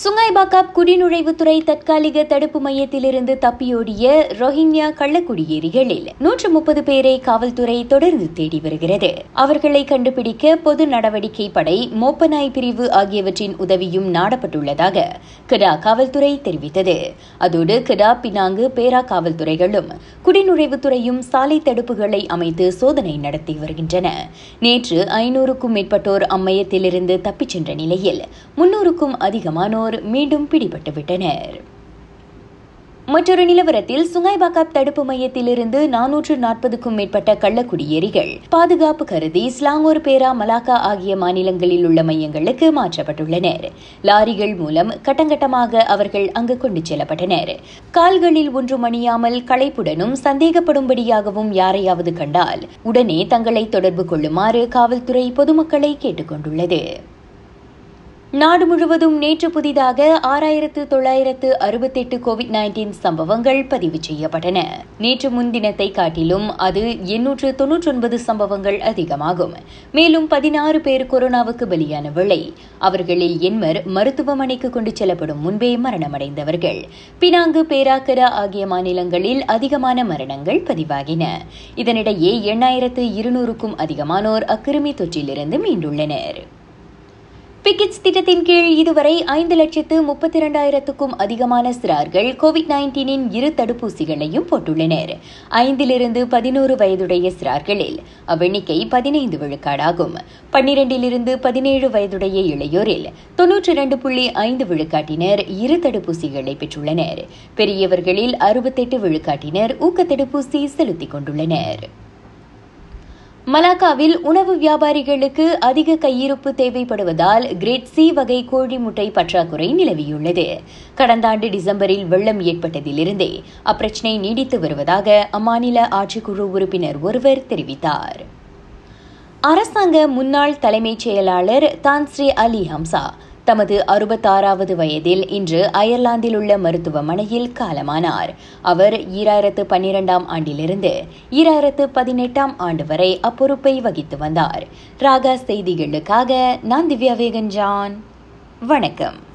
சுங்கைபாக்காப் குடிநுழைவுத்துறை தற்காலிக தடுப்பு மையத்திலிருந்து தப்பியோடிய ரோஹிங்யா கள்ளக்குடியேறிகளில் நூற்று முப்பது பேரை காவல்துறை தொடர்ந்து தேடி வருகிறது. அவர்களை கண்டுபிடிக்க பொது நடவடிக்கை படை மோப்பநாய் பிரிவு ஆகியவற்றின் உதவியும் நாடப்பட்டுள்ளதாக கிடா காவல்துறை தெரிவித்தது. அதோடு கிடா பினாங்கு பேரா காவல்துறைகளும் குடிநுழைவுத்துறையும் சாலை தடுப்புகளை அமைத்து சோதனை நடத்தி வருகின்றன. நேற்று ஐநூறுக்கும் மேற்பட்டோர் அம்மையத்திலிருந்து தப்பிச் சென்ற நிலையில் முன்னூறுக்கும் அதிகமானோர் மீண்டும் பிடிபட்டு விட்டனர் மற்றொரு நிலவரத்தில் சுங்கைபாக்காப் தடுப்பு மையத்திலிருந்து நானூற்று நாற்பதுக்கும் மேற்பட்ட கள்ளக்குடியேறிகள் பாதுகாப்பு கருதி ஸ்லாங்கூர் பேரா மலாக்கா ஆகிய மாநிலங்களில் உள்ள மையங்களுக்கு மாற்றப்பட்டுள்ளனர். லாரிகள் மூலம் கட்டங்கட்டமாக அவர்கள் அங்கு கொண்டு செல்லப்பட்டனர். கால்களில் ஒன்றும் அணியாமல் களைப்புடனும் சந்தேகப்படும்படியாகவும் யாரையாவது கண்டால் உடனே தங்களை தொடர்பு கொள்ளுமாறு காவல்துறை பொதுமக்களை கேட்டுக்கொண்டுள்ளது. நாடு முழுவதும் நேற்று புதிதாக ஆறாயிரத்து தொள்ளாயிரத்து அறுபத்தெட்டு கோவிட் நைன்டீன் சம்பவங்கள் பதிவு செய்யப்பட்டன. நேற்று முன்தினத்தை காட்டிலும் அது எண்ணூற்று தொன்னூற்றொன்பது சம்பவங்கள் அதிகமாகும். மேலும் பதினாறு பேர் கொரோனாவுக்கு பலியான வேளை. அவர்களில் எண்மர் மருத்துவமனைக்கு கொண்டு செல்லப்படும் முன்பே மரணமடைந்தவர்கள். பினாங்கு பேராக்கரா ஆகிய மாநிலங்களில் அதிகமான மரணங்கள் பதிவாகின. இதனிடையே எண்ணாயிரத்து இருநூறுக்கும் அதிகமானோர் அக்கிருமி தொற்றிலிருந்து மீண்டுள்ளனர். பிகிட்ஸ் திட்டத்தின் கீழ் இதுவரை ஐந்து லட்சத்து முப்பத்தி இரண்டாயிரத்துக்கும் அதிகமான சிறார்கள் கோவிட் நைன்டீனின் இரு தடுப்பூசிகளையும் போட்டுள்ளனர். ஐந்திலிருந்து பதினோரு வயதுடைய சிறார்களில் அவ்வெண்ணிக்கை பதினைந்து விழுக்காடாகும். பன்னிரண்டிலிருந்து பதினேழு வயதுடைய இளையோரில் தொன்னூற்றி இரண்டு புள்ளி ஐந்து விழுக்காட்டினர் இரு தடுப்பூசிகளை பெற்றுள்ளனர். பெரியவர்களில் அறுபத்தெட்டு விழுக்காட்டினர் ஊக்க தடுப்பூசி செலுத்திக் கொண்டுள்ளனர். மலாக்காவில் உணவு வியாபாரிகளுக்கு அதிக கையிருப்பு தேவைப்படுவதால் கிரேட் சி வகை கோழி முட்டை பற்றாக்குறை நிலவியுள்ளது. கடந்த ஆண்டு டிசம்பரில் வெள்ளம் ஏற்பட்டதிலிருந்தே அப்பிரச்சினை நீடித்து வருவதாக அம்மாநில ஆட்சிக்குழு உறுப்பினர் ஒருவர் தெரிவித்தார். அரசாங்க முன்னாள் தலைமைச் செயலாளர் தான்ஸ்ரீ அலி ஹம்சா தமது அறுபத்தாறாவது வயதில் இன்று அயர்லாந்தில் உள்ள மருத்துவமனையில் காலமானார். அவர் ஈராயிரத்து பன்னிரெண்டாம் ஆண்டிலிருந்து ஈராயிரத்து பதினெட்டாம் ஆண்டு வரை அப்பொறுப்பை வகித்து வந்தார். ராகா செய்திகளுக்காக நான் திவ்யா வேகன் ஜான் வணக்கம்.